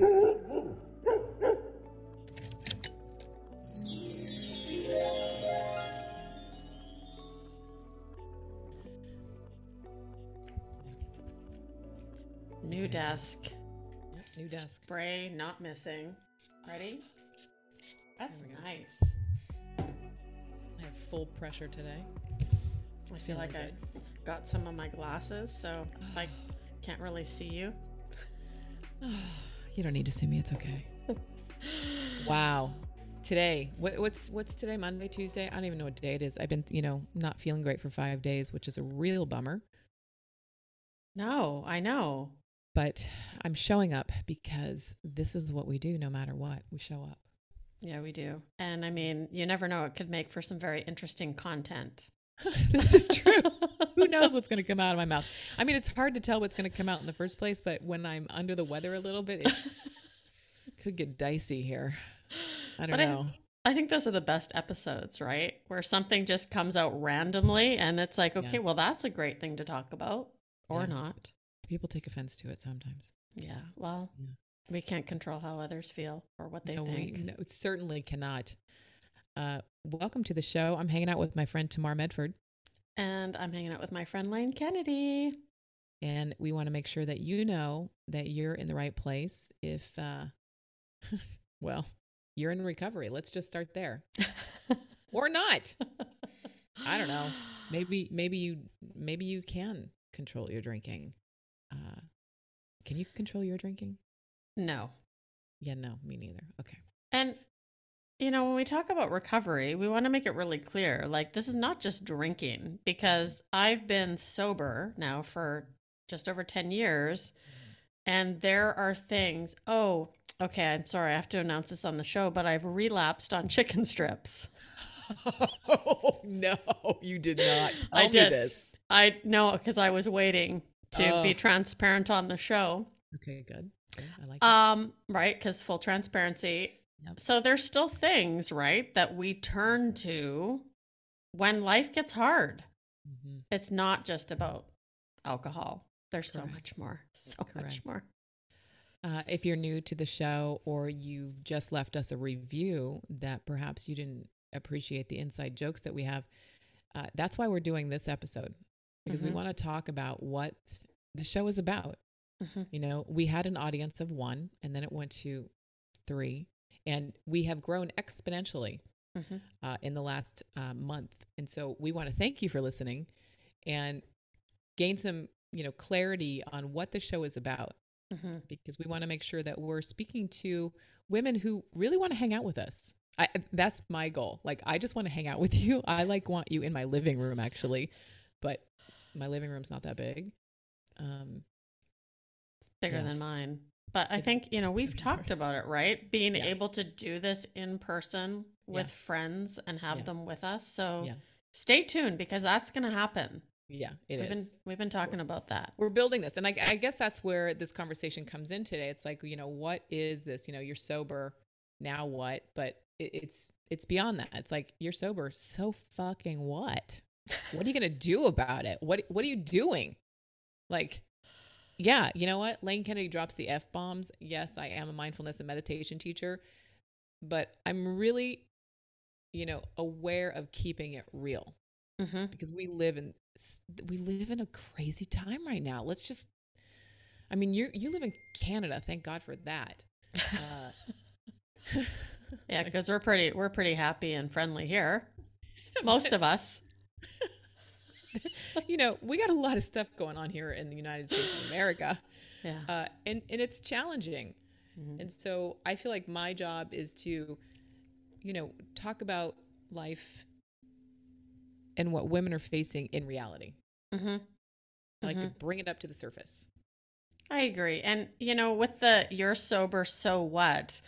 New desk. Yep, new desk. Spray not missing. Ready? That's There we go. nice. I have full pressure today. I feel like I got some of my glasses, so I can't really see you. You don't need to see me. It's okay. wow. Today, what, what's what's today? Monday, Tuesday? I don't even know what day it is. I've been, you know, not feeling great for five days, which is a real bummer. No, I know. But I'm showing up because this is what we do. No matter what, we show up. Yeah, we do. And I mean, you never know. It could make for some very interesting content. this is true. Knows what's going to come out of my mouth? I mean, it's hard to tell what's going to come out in the first place, but when I'm under the weather a little bit, it could get dicey here. I don't But I- know. I think those are the best episodes, right? Where something just comes out randomly and it's like, okay, Yeah. well, that's a great thing to talk about or Yeah. not. People take offense to it sometimes. Yeah. Well, Yeah. we can't control how others feel or what they no, think. we no, certainly cannot. Uh, welcome to the show. I'm hanging out with my friend Tamar Medford, And I'm hanging out with my friend Lane Kennedy. and we want to make sure that you know that you're in the right place. If, uh, well, you're in recovery. Let's just start there, or not. I don't know. Maybe, maybe you, maybe you can control your drinking. Uh, can you control your drinking? No. Yeah, no, me neither. Okay. And, you know, when we talk about recovery, we want to make it really clear like, this is not just drinking because I've been sober now for just over 10 years. And there are things, oh, okay, I'm sorry, I have to announce this on the show, but I've relapsed on chicken strips. Oh no, you did not. I Tell me did. this. I know because I was waiting to Oh. be transparent on the show. Okay, good. Good. I like it. Um, right, because full transparency. Yep. So there's still things, right, that we turn to when life gets hard. Mhm. It's not just about alcohol. There's so much more. So much more. Uh, if you're new to the show or you've just left us a review that perhaps you didn't appreciate the inside jokes that we have, uh, that's why we're doing this episode because we Mhm. want to talk about what the show is about. Mhm. You know, we had an audience of one and then it went to three, and we have grown exponentially Mhm. uh, in the last uh, month. And so we want to thank you for listening and gain some, you know, clarity on what the show is about Mhm. because we want to make sure that we're speaking to women who really want to hang out with us. I, that's my goal. Like, I just want to hang out with you. I like want you in my living room, actually, but my living room's not that big. Um, It's bigger Yeah. than mine. But I think, you know, we've talked about it, right? Being Yeah. able to do this in person with Yeah. friends and have Yeah. them with us. So stay tuned because that's going to happen. yeah, it we've is. been we've been talking about that. we're building this and I, I guess that's where this conversation comes in today it's like you know what is this you know you're sober now what but it, it's it's beyond that it's like you're sober so fucking what what are you gonna do about it what what are you doing like yeah you know what lane kennedy drops the f-bombs yes i am a mindfulness and meditation teacher but i'm really you know aware of keeping it real hmm because we live in we live in a crazy time right now. Let's just I mean, you you live in Canada. Thank God for that. Uh, Yeah, because we're pretty we're pretty happy and friendly here. Most of us. you know, we got a lot of stuff going on here in the United States of America, Yeah. uh, and and it's challenging. Mhm. And so I feel like my job is to, you know, talk about life and what women are facing in reality. hmm I like to bring it up to the surface. I agree. And you know, with the you're sober, so what?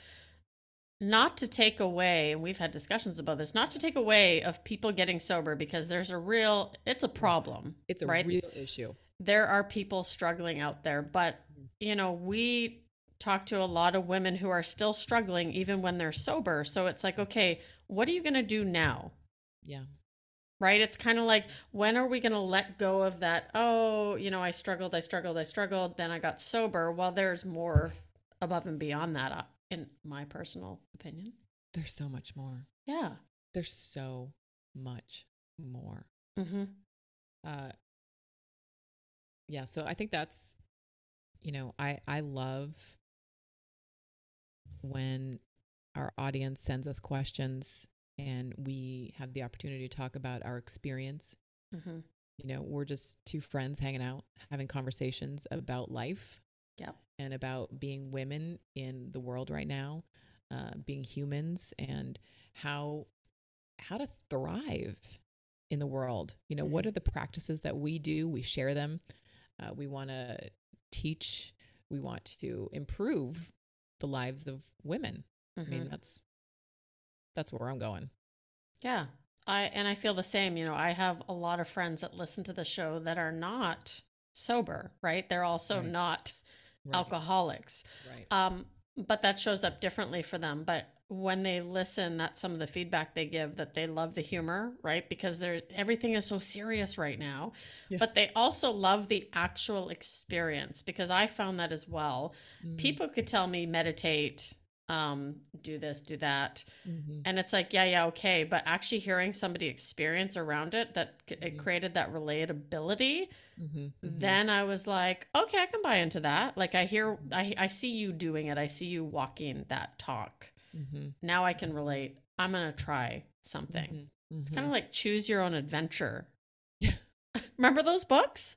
Not to take away, and we've had discussions about this, not to take away of people getting sober because there's a real it's a problem. It's a right? real issue. there are people struggling out there, but you know, we talk to a lot of women who are still struggling even when they're sober. So it's like, okay, what are you going to do now? Yeah. Right? It's kind of like, when are we going to let go of that? Oh, you know, I struggled, I struggled, I struggled, then I got sober. Well, there's more above and beyond that, uh, in my personal opinion. There's so much more. Yeah. There's so much more. Mm-hmm. Uh, yeah. So I think that's, you know, I I love when our audience sends us questions and we have the opportunity to talk about our experience. Mm-hmm. You know, we're just two friends hanging out, having conversations about life. Yep. And about being women in the world right now, uh, being humans, and how how to thrive in the world. You know, what Mhm. are the practices that we do? We share them. Uh, we want to teach. We want to improve the lives of women. I mean, Mhm. that's that's where I'm going. Yeah. I and I feel the same. You know, I have a lot of friends that listen to the show that are not sober, right? They're also Right. not Right. alcoholics. Right. Um, but that shows up differently for them. But when they listen, that's some of the feedback they give that they love the humor, right? Because there's everything is so serious right now. Yeah. But they also love the actual experience because I found that as well. Mm, People could tell me meditate, um, do this, do that. mhm. And it's like, yeah, yeah, okay. But actually hearing somebody experience around it, that c- it created that relatability. Mhm. Mhm. Then I was like, okay, I can buy into that. Like I hear, Mhm. I, I see you doing it. I see you walking that talk. Mhm. Now I can relate. I'm going to try something. It's kind of like choose your own adventure. Remember those books?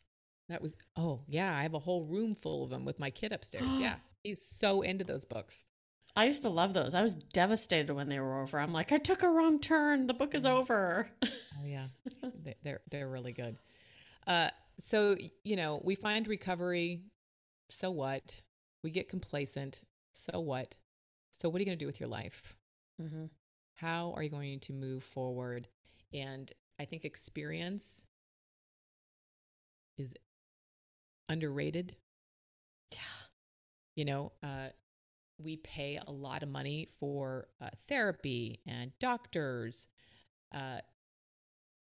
That was oh yeah, I have a whole room full of them with my kid upstairs. yeah, he's so into those books. I used to love those. I was devastated when they were over. I'm like, I took a wrong turn. The book is Mhm. over. Oh yeah, they, they're they're really good. Uh, so you know, we find recovery. So what? We get complacent. So what? So what are you going to do with your life? hmm How are you going to move forward? And I think experience is underrated. Yeah. you know uh, we pay a lot of money for uh, therapy and doctors uh,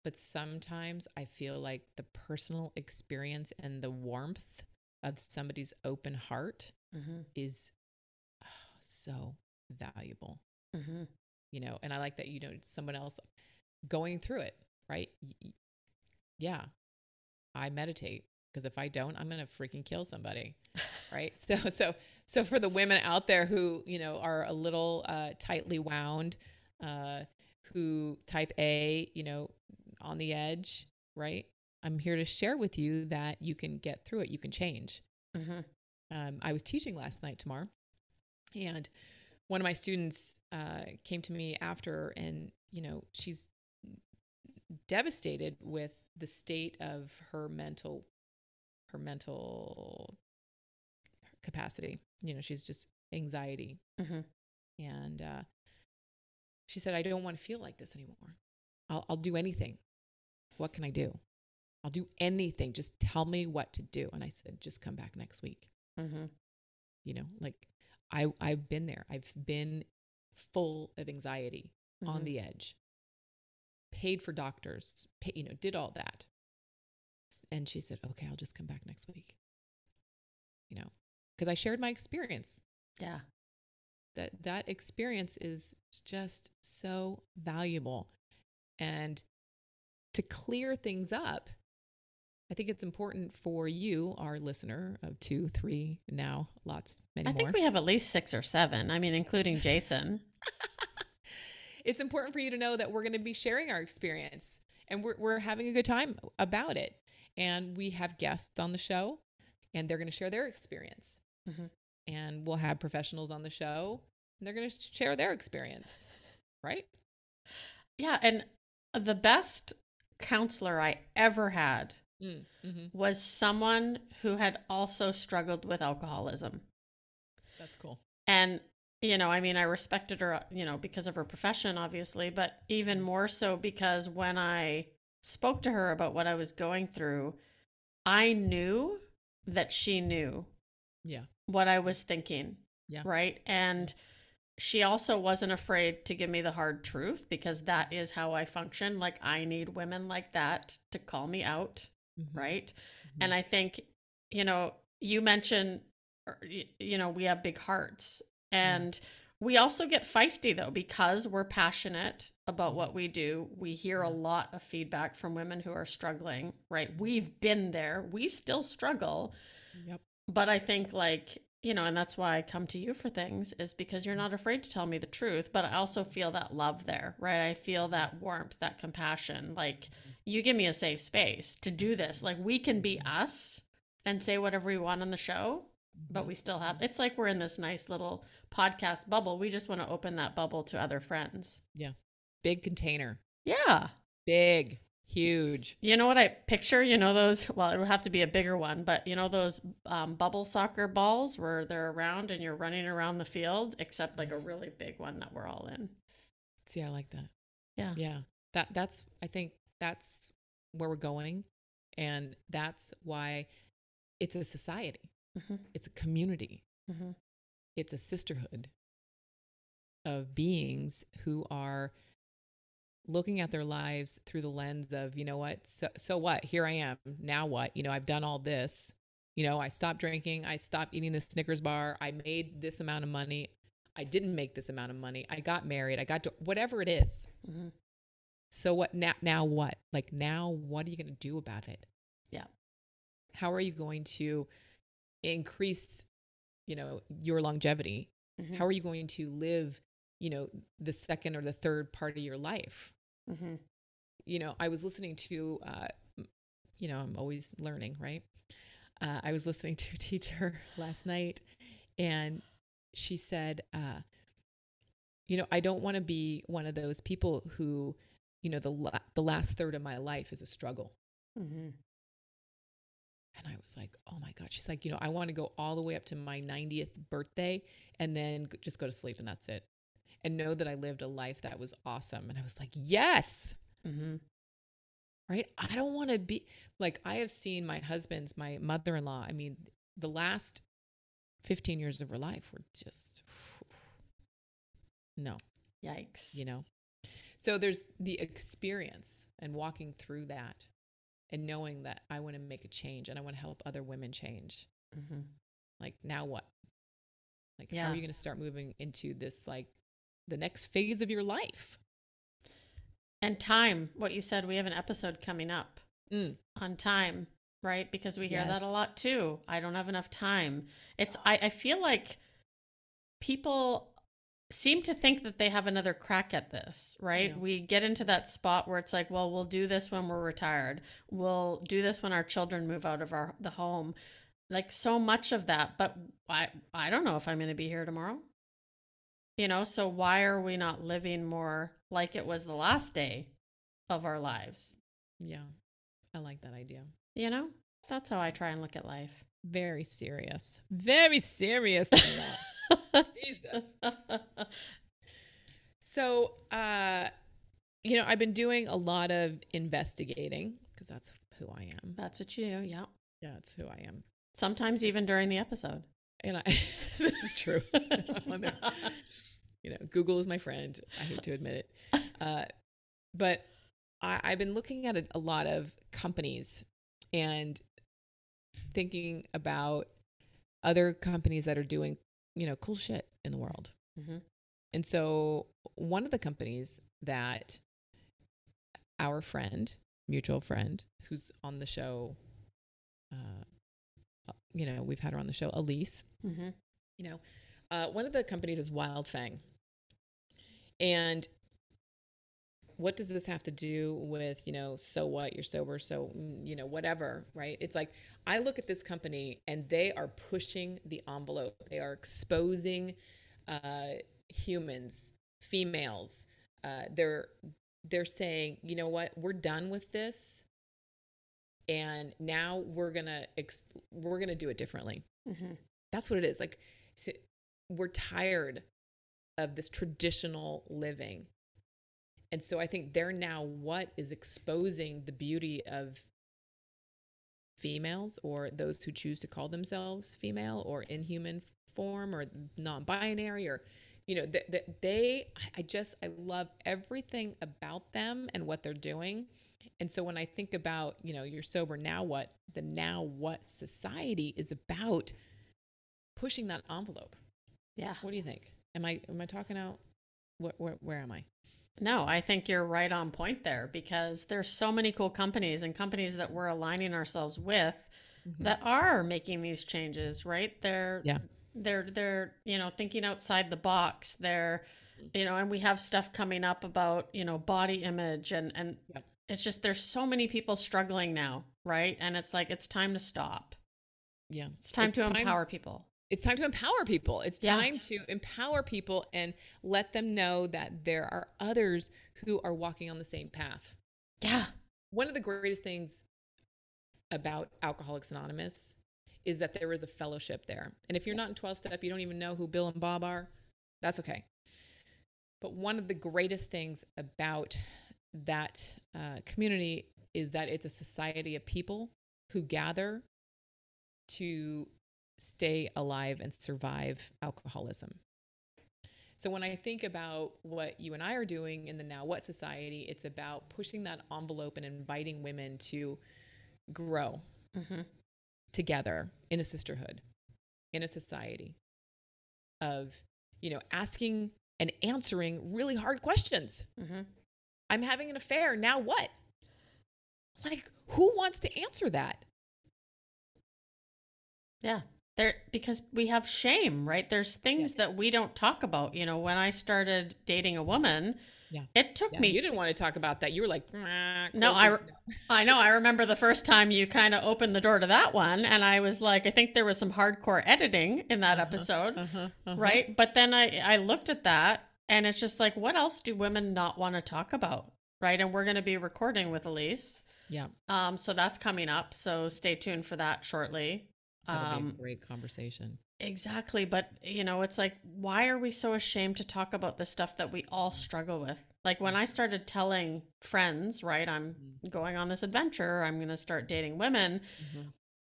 but sometimes i feel like the personal experience and the warmth of somebody's open heart hmm is oh, so valuable. Hmm you know and i like that you know someone else going through it right? Y- yeah. I meditate because if i don't i'm gonna freaking kill somebody right? So so so for the women out there who you know are a little uh, tightly wound uh, who type a you know on the edge right? I'm here to share with you that you can get through it. You can change. Hmm um, i was teaching last night Tamar and one of my students uh, came to me after and you know she's devastated with the state of her mental her mental capacity. You know she's just anxiety. Hmm and uh, she said i don't want to feel like this anymore. I'll, I'll do anything. What can i do? I'll do anything. Just tell me what to do. And i said just come back next week. Hmm you know like i i've been there. I've been full of anxiety on Mhm. the edge. Paid for doctors pay, you know did all that and she said okay i'll just come back next week you know because i shared my experience Yeah. that that experience is just so valuable and to clear things up i think it's important for you our listener of two three now lots many more. I more think we have at least six or seven. I mean, including Jason. it's important for you to know that we're going to be sharing our experience and we're, we're having a good time about it and we have guests on the show and they're going to share their experience Mhm. and we'll have professionals on the show and they're going to share their experience right Yeah. And the best counselor I ever had mm, hmm was someone who had also struggled with alcoholism. that's cool And, you know, I mean, I respected her, you know, because of her profession, obviously, but even more so because when I spoke to her about what I was going through, I knew that she knew yeah what I was thinking. Yeah. Right. And she also wasn't afraid to give me the hard truth because that is how I function. Like, I need women like that to call me out. Mhm. Right. Mhm. And I think, you know, you mentioned you know, we have big hearts. And we also get feisty though because we're passionate about what mm. we do. We hear a mm. lot of feedback from women who are struggling, right? We've been there. We still struggle. Yep. But I think like, you know, and that's why I come to you for things is because you're mm. not afraid to tell me the truth, but I also feel that love there, right? I feel that warmth, that compassion. Like you give me a safe space to do this. Like we can be us and say whatever we want on the show, but we still have it's like we're in this nice little podcast bubble. We just want to open that bubble to other friends. Yeah. Big container. Yeah. Big. Huge. You know what I picture? You know those, well, it would have to be a bigger one, but you know those um, bubble soccer balls where they're around and you're running around the field, except like a really big one that we're all in. See, I like that. Yeah. Yeah. That that's I think that's where we're going. And that's why it's a society. Hmm It's a community. hmm It's a sisterhood of beings who are looking at their lives through the lens of, you know what? So so what? Here I am. Now what? You know, I've done all this. You know, I stopped drinking, I stopped eating the Snickers bar, I made this amount of money. I didn't make this amount of money. I got married. I got to whatever it is. hmm So what now now what? Like now what are you going to do about it? Yeah. How are you going to increase, you know, your longevity? hmm How are you going to live, you know, the second or the third part of your life? hmm You know, I was listening to uh you know, I'm always learning, right? Uh, I was listening to a teacher last night and she said uh you know, I don't want to be one of those people who, you know, the la- the last third of my life is a struggle. hmm And I was like, oh my God. She's like, you know, I want to go all the way up to my 90th birthday and then just go to sleep and that's it. And know that I lived a life that was awesome. And I was like, yes, Mm-hmm. right? I don't want to be like, I have seen my husband's, my mother in law. I mean, the last 15 years of her life were just, no, Yikes. you know? So there's the experience and walking through that and knowing that I want to make a change and I want to help other women change. Mm-hmm. like now what like how are you going to start moving into this like the next phase of your life And time, what you said, we have an episode coming up mm. on time, right? Because we hear that a lot too. I don't have enough time. It's I, I feel like people seem to think that they have another crack at this, right? Yeah. We get into that spot where it's like, well, we'll do this when we're retired. We'll do this when our children move out of our the home. Like so much of that, but I I don't know if I'm going to be here tomorrow. You know, so why are we not living more like it was the last day of our lives? yeah i like that idea You know, that's how I try and look at life. very serious very serious jesus so uh you know i've been doing a lot of investigating because that's who i am That's what you do. Yeah. yeah that's who i am Sometimes even during the episode. and i this is true you know, Google is my friend. I hate to admit it. Uh, but I, I've been looking at a, a lot of companies and thinking about other companies that are doing, you know, cool shit in the world. Mhm. And so one of the companies that our friend, mutual friend, who's on the show, uh, you know, we've had her on the show, Elise, Mm-hmm. you know, uh, one of the companies is WildFang. And what does this have to do with, you know, so what, you're sober, so, mm, you know, whatever, right? It's like, I look at this company and they are pushing the envelope. They are exposing uh, humans, females. Uh, they're, they're saying, you know what, we're done with this. And now we're gonna ex- we're gonna do it differently Mm-hmm. that's what it is like s- we're tired of this traditional living and so i think they're now what is exposing the beauty of females or those who choose to call themselves female or in human form or non-binary or you know that th- they I- i just i love everything about them and what they're doing and so when i think about you know you're sober now what the now what society is about pushing that envelope. Yeah. What do you think? Am I am I talking out? Where, where, where am I? No, I think you're right on point there because there's so many cool companies and companies that we're aligning ourselves with mm-hmm. that are making these changes, right? They're Yeah. they're they're, you know, thinking outside the box. They're you know, and we have stuff coming up about, you know, body image and and it's just there's so many people struggling now, right? And it's like it's time to stop. Yeah. It's time to empower people. It's time to empower people. It's Yeah. time to empower people and let them know that there are others who are walking on the same path. Yeah. One of the greatest things about Alcoholics Anonymous is that there is a fellowship there. And if you're not in 12 step, you don't even know who Bill and Bob are, that's okay. But one of the greatest things about that uh, community is that it's a society of people who gather to stay alive and survive alcoholism. So when I think about what you and I are doing in the Now What Society, it's about pushing that envelope and inviting women to grow Mhm. together in a sisterhood, in a society of, you know, asking and answering really hard questions. Mhm. I'm having an affair. Now what? Like, who wants to answer that? Yeah. There because we have shame, right? There's things that we don't talk about. You know, when I started dating a woman, Yeah. it took Yeah, me you didn't want to talk about that. You were like, "Nah, No, I, re- I know. I remember the first time you kind of opened the door to that one, and I was like, I think there was some hardcore editing in that episode, Uh-huh, uh-huh. right? But then I, I looked at that, and it's just like, what else do women not want to talk about, right? And we're going to be recording with Elise, Yeah, um, so that's coming up. So stay tuned for that shortly. Um, great conversation. Exactly. But, you know, it's like, why are we so ashamed to talk about the stuff that we all struggle with? Like when I started telling friends, right, I'm going on this adventure, I'm going to start dating women,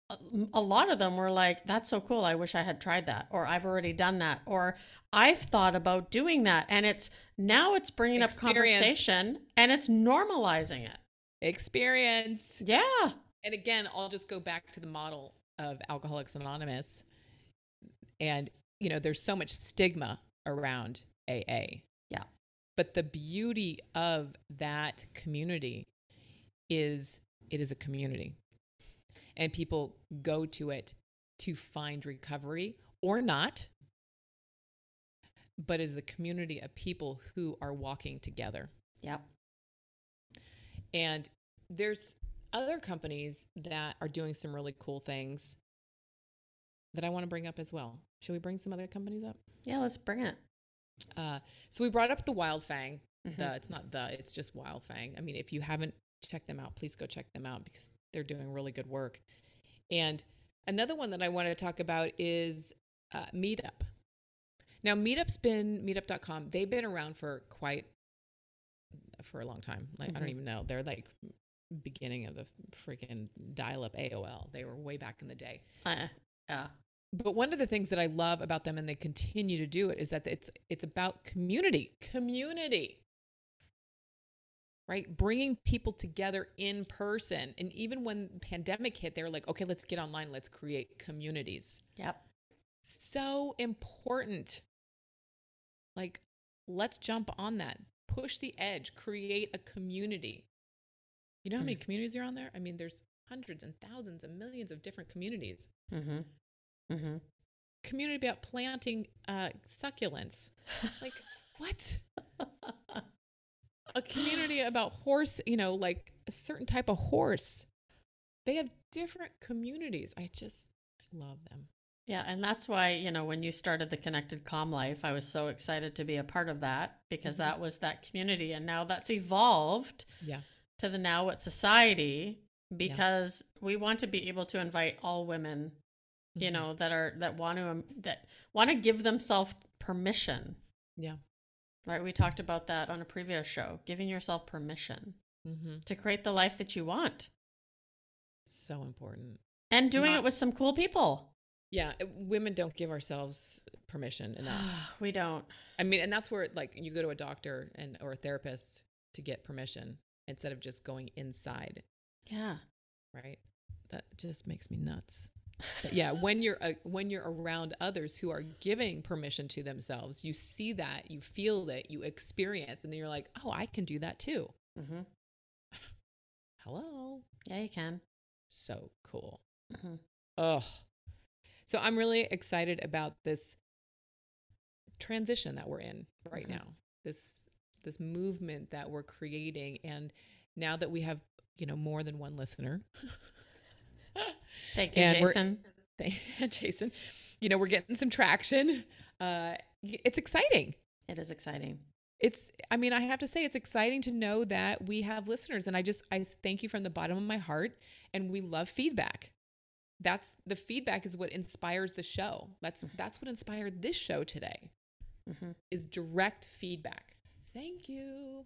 a, a lot of them were like, that's so cool. I wish I had tried that. Or I've already done that. Or I've thought about doing that. And it's now it's bringing up conversation and it's normalizing it. Experience. Yeah. And again, I'll just go back to the model of Alcoholics Anonymous. And, you know, there's so much stigma around AA. Yeah. But the beauty of that community is it is a community. And people go to it to find recovery or not. But it is a community of people who are walking together. Yep. And there's other companies that are doing some really cool things that I want to bring up as well. Should we bring some other companies up? Yeah. Let's bring it. Uh, so we brought up the WildFang. Mhm. The it's not the, it's just WildFang. I mean, if you haven't checked them out, please go check them out because they're doing really good work. And another one that I wanted to talk about is uh, Meetup. Now, Meetup's been Meetup.com. They've been around for quite for a long time. Like I don't Mhm. even know. They're like beginning of the freaking dial-up AOL. They were way back in the day. Uh, yeah. But one of the things that I love about them, and they continue to do it, is that it's it's about community, community, right? Bringing people together in person. And even when pandemic hit, they were like, okay, let's get online, let's create communities. Yep. So important. Like, let's jump on that, push the edge, create a community. You know how many communities are on there? I mean, there's hundreds and thousands and millions of different communities Mm-hmm. Mm-hmm. community about planting uh, succulents. Like what? a community about horse, you know, like a certain type of horse. They have different communities. I just I love them. Yeah, and that's why, you know, when you started the Connected Calm Life, I was so excited to be a part of that because Mhm. that was that community. And now that's evolved Yeah. To the Now What Society because we want to be able to invite all women, you Mhm. know, that are that want to um, that want to give themselves permission. Yeah. Right? We talked about that on a previous show, giving yourself permission Mm-hmm. to create the life that you want So important. and doing Not- it with some cool people. Yeah, women don't give ourselves permission enough. we don't. I mean, and that's where like you go to a doctor and or a therapist to get permission instead of just going inside, Yeah. right? That just makes me nuts. But yeah, when you're uh, when you're around others who are giving permission to themselves, you see that, you feel it, you experience, and then you're like, oh, I can do that too. hmm Hello, Yeah, you can. so cool. hmm Ugh. So I'm really excited about this transition that we're in right Mhm. now. This this movement that we're creating and now that we have, you know, more than one listener. Thank you, And Jason. Thank- Jason, you know, we're getting some traction. Uh it's exciting. It is exciting. It's I mean, I have to say it's exciting to know that we have listeners and I just I thank you from the bottom of my heart and we love feedback. That's the feedback is what inspires the show. That's that's what inspired this show today hmm is direct feedback. Thank you.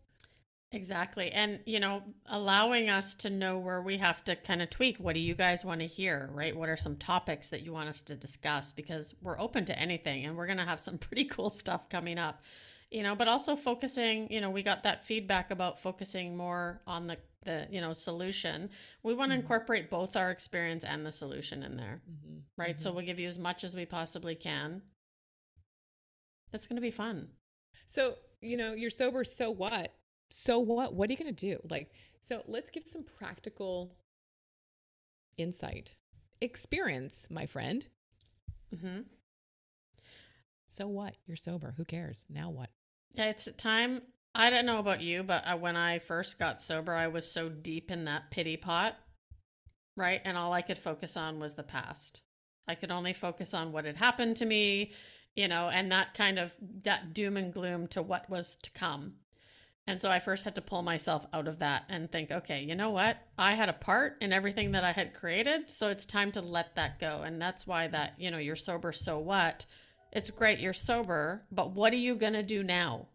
Exactly. And, you know, allowing us to know where we have to kind of tweak. What do you guys want to hear, right? What are some topics that you want us to discuss? Because we're open to anything and we're going to have some pretty cool stuff coming up, you know, but also focusing, you know, we got that feedback about focusing more on the, the, you know, solution. We want to Mhm. incorporate both our experience and the solution in there, Mm-hmm. right? So we'll give you as much as we possibly can. That's going to be fun. So, you know, you're sober, so what? So what? What are you going to do? Like, so let's give some practical insight. Experience, my friend. Mm-hmm. So what? You're sober. Who cares? Now what? Yeah, it's time. I don't know about you, but uh, when I first got sober, I was so deep in that pity pot, right? And all I could focus on was the past. I could only focus on what had happened to me, you know, and that kind of that doom and gloom to what was to come. And so I first had to pull myself out of that and think, okay, you know what? I had a part in everything that I had created, so it's time to let that go. And that's why that, you know, you're sober, so what? It's great you're sober, but what are you going to do now?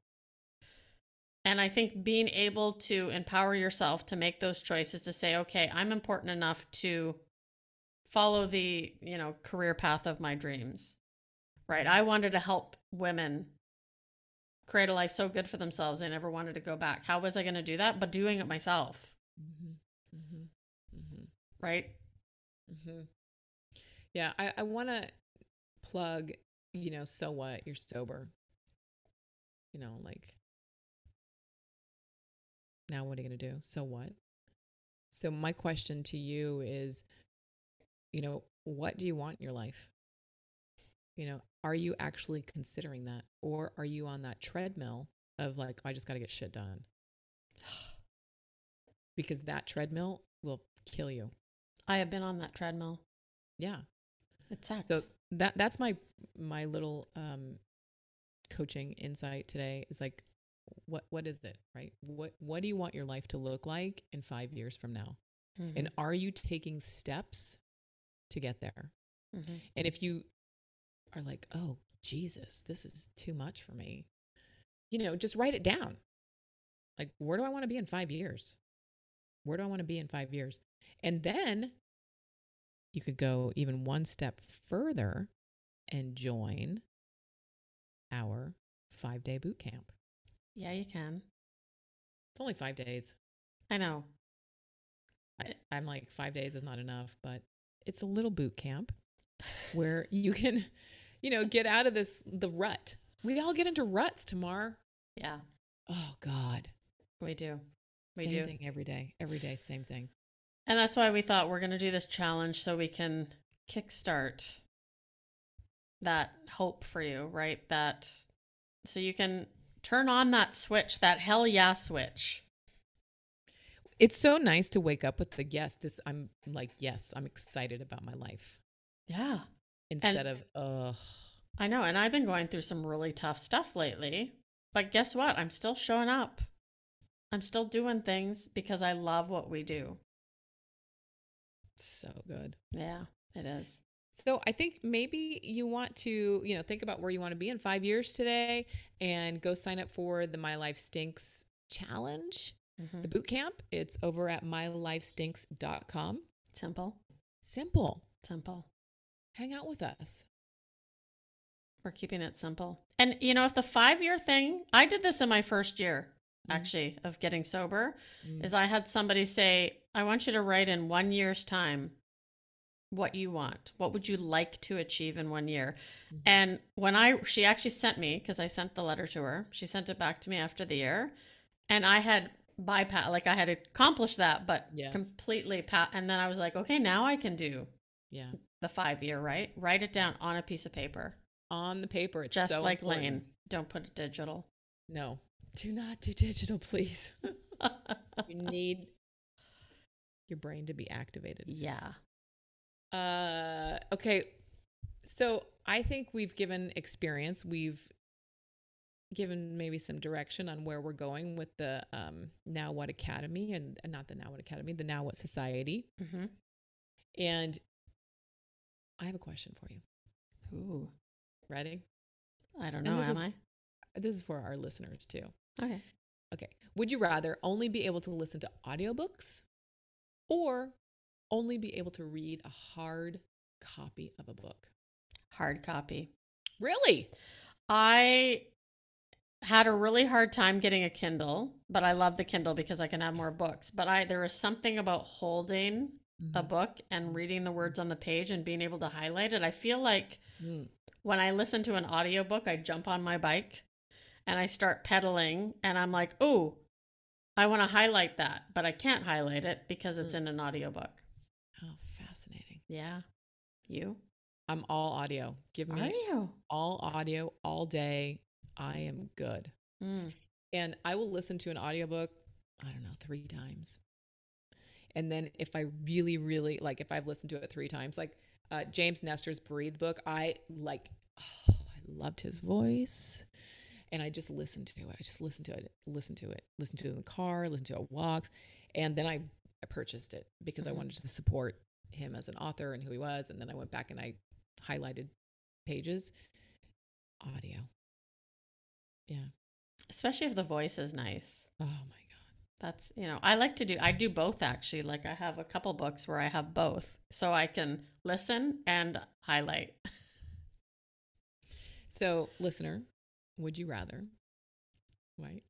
And I think being able to empower yourself to make those choices to say, okay, I'm important enough to follow the, you know, career path of my dreams. Right? I wanted to help women create a life so good for themselves they never wanted to go back. How was I going to do that? But doing it myself, Mm-hmm. Mm-hmm. Mm-hmm. right? Mm-hmm. Yeah, I, I want to plug, you know, so what? You're sober. You know, like, now what are you going to do? So what? So, my question to you is, you know, what do you want in your life? You know, are you actually considering that? Or are you on that treadmill of like, I just got to get shit done? Because that treadmill will kill you. I have been on that treadmill. Yeah. It sucks. So that that's my my little um coaching insight today is like what what is it, right? What what do you want your life to look like in 5 years from now? Mhm, And are you taking steps to get there? mhm. And if you are like, "Oh, Jesus, this is too much for me." You know, just write it down. Like, where do I want to be in 5 years? Where do I want to be in 5 years? And then you could go even one step further and join our 5-day boot camp. yeah, you can. It's only 5 days. I know. I, eh. I'm like, 5 days is not enough, but it's a little boot camp where you can, you know, get out of this the rut. We all get into ruts Tamar. Yeah, Oh God. we do. We same do. thing every day. Every day, same thing. And that's why we thought we're going to do this challenge so we can kickstart that hope for you, right? That so you can turn on that switch, that hell yeah switch. It's so nice to wake up with the yes, this I'm like, yes, I'm excited about my life. Yeah. Instead of ugh. I know. And I've been going through some really tough stuff lately. But guess what? I'm still showing up. I'm still doing things because I love what we do. So good. Yeah, it is. So I think maybe you want to, you know, think about where you want to be in five years today and go sign up for the My Life Stinks challenge, Mhm. the boot camp. It's over at mylifestinks.com. Simple. Simple. Simple. Hang out with us. We're keeping it simple. And you know, if the five year thing, I did this in my first year Mhm. actually of getting sober, Mm. is I had somebody say, I want you to write in one year's time what you want. What would you like to achieve in one year? Mhm. And when I, she actually sent me, because I sent the letter to her, she sent it back to me after the year. And I had bypass, like I had accomplished that, but Yes. completely pat. And then I was like, okay, now I can do Yeah. the five year, right? Write it down on a piece of paper, On the paper, it's just so like important. Lane. Don't put it digital. No, do not do digital, please. you need your brain to be activated. yeah. Uh, okay. So I think we've given experience. We've given maybe some direction on where we're going with the um, Now What Academy and, and not the Now What Academy, the Now What Society. hmm And I have a question for you. Ooh, Ready? I don't know. Am is- I? This is for our listeners too. Okay. Okay. Would you rather only be able to listen to audiobooks or only be able to read a hard copy of a book? Hard copy. Really? I had a really hard time getting a Kindle, but I love the Kindle because I can have more books. But I there was something about holding a Mhm. book and reading the words on the page and being able to highlight it. I feel like Mm. when I listen to an audiobook, I jump on my bike and I start pedaling and I'm like, "Oh, I want to highlight that, but I can't highlight it because it's Mm. in an audiobook." Oh, fascinating. Yeah. You? I'm all audio. Give me you? all audio all day. I am good. Mm. And I will listen to an audiobook, I don't know, three times. And then if I really, really like, if I've listened to it three times, like uh, James Nestor's Breathe book, I like, oh, I loved his voice. And I just listened to it. I just listened to it, listened to it, listened to it in the car, listened to it walks. And then I, I purchased it because I Mhm. wanted to support him as an author and who he was. And then I went back and I highlighted pages. Audio. Yeah. Especially if the voice is nice. Oh my God. That's, you know, I like to do, I do both actually. Like I have a couple books where I have both. So I can listen and highlight. So, listener, would you rather, right,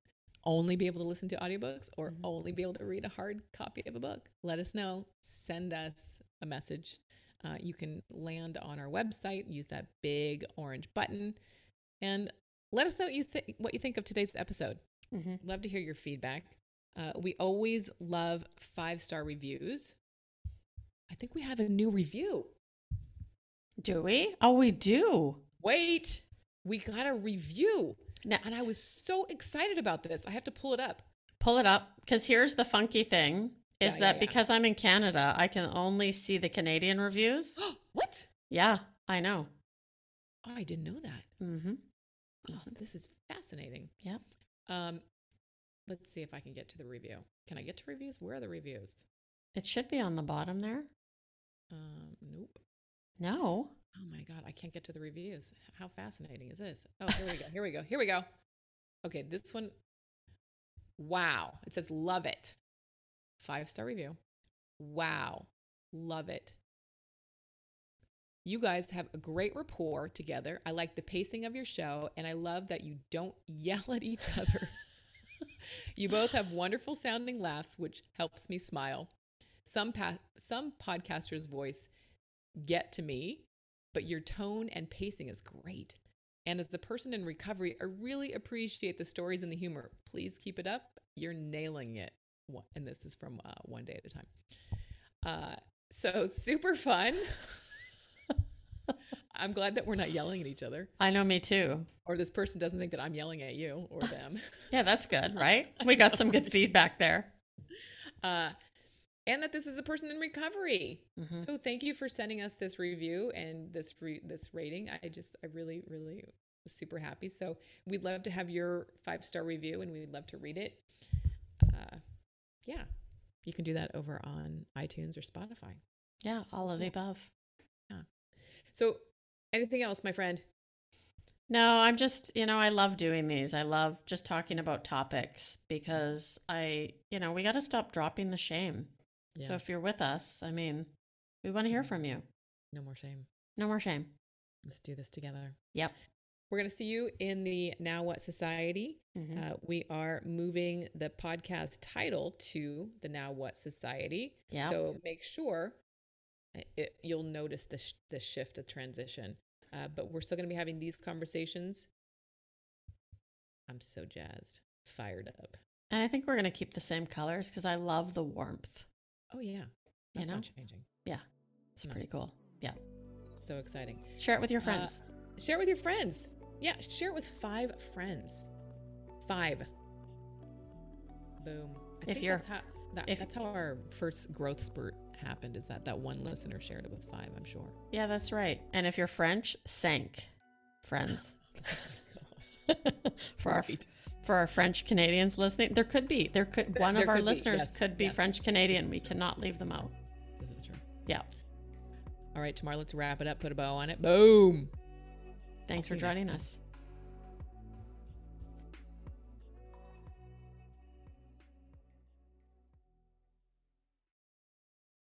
only be able to listen to audiobooks or Mhm. only be able to read a hard copy of a book? Let us know. Send us a message. Uh, you can land on our website, use that big orange button, and let us know what you think. What you think of today's episode? hmm Love to hear your feedback. Uh, we always love five star reviews. I think we have a new review. Do we? Oh, we do. Wait, we got a review. Now, And I was so excited about this. I have to pull it up. pull it up because here's the funky thing is Yeah, yeah, that yeah. because I'm in Canada, I can only see the Canadian reviews. what? yeah, I know. Oh, I didn't know that. Mm-hmm. Oh, this is fascinating. Yep. Um, let's see if I can get to the review. Can I get to reviews? Where are the reviews? It should be on the bottom there. Um, nope. No. Oh my god, I can't get to the reviews. How fascinating is this? Oh, here we go. Here we go. Here we go. Okay, this one. Wow. It says love it. Five star review. Wow. Love it. You guys have a great rapport together. I like the pacing of your show, and I love that you don't yell at each other. You both have wonderful sounding laughs, which helps me smile. Some pa- some podcasters' voice get to me, but your tone and pacing is great. And as a person in recovery, I really appreciate the stories and the humor. Please keep it up. You're nailing it. And this is from uh, one day at a time. Uh, so super fun. I'm glad that we're not yelling at each other, I know me too. or this person doesn't think that I'm yelling at you or them. Yeah, that's good, right? We got some good feedback there. uh, and that this is a person in recovery. Mhm. So thank you for sending us this review and this re- this rating. I just I really really was super happy. So we'd love to have your five star review and we'd love to read it. Uh, yeah, you can do that over on iTunes or Spotify. Yeah, all of the above. So anything else, my friend? No, I'm just, you know, I love doing these. I love just talking about topics because I, you know, we got to stop dropping the shame. Yeah. So if you're with us, I mean, we want to hear from you. No more shame. No more shame. Let's do this together. Yep. We're going to see you in the Now What Society. Mhm. Uh, we are moving the podcast title to the Now What Society. Yep. So make sure it, you'll notice the sh- the shift, the transition. Uh, but we're still going to be having these conversations. I'm so jazzed, fired up. And I think we're going to keep the same colors because I love the warmth. Oh yeah, that's know? not changing. Yeah. It's No. pretty cool. Yeah. So exciting. Share it with your Uh, friends. Share it with your friends. Yeah, share it with five friends. Five. Boom. I If you're- that's how that, if- that's how our first growth spurt happened. Is that that one listener shared it with five? I'm sure. yeah, that's right. And if you're French, sank, friends. Oh, for our Right. for our French Canadians listening, there could be there could one there of our could be, listeners yes, could be yes. French Canadian. We cannot leave them out. This is true. Yeah. All right, Tamar let's wrap it up. Put a bow on it. Boom. Thanks see for joining us.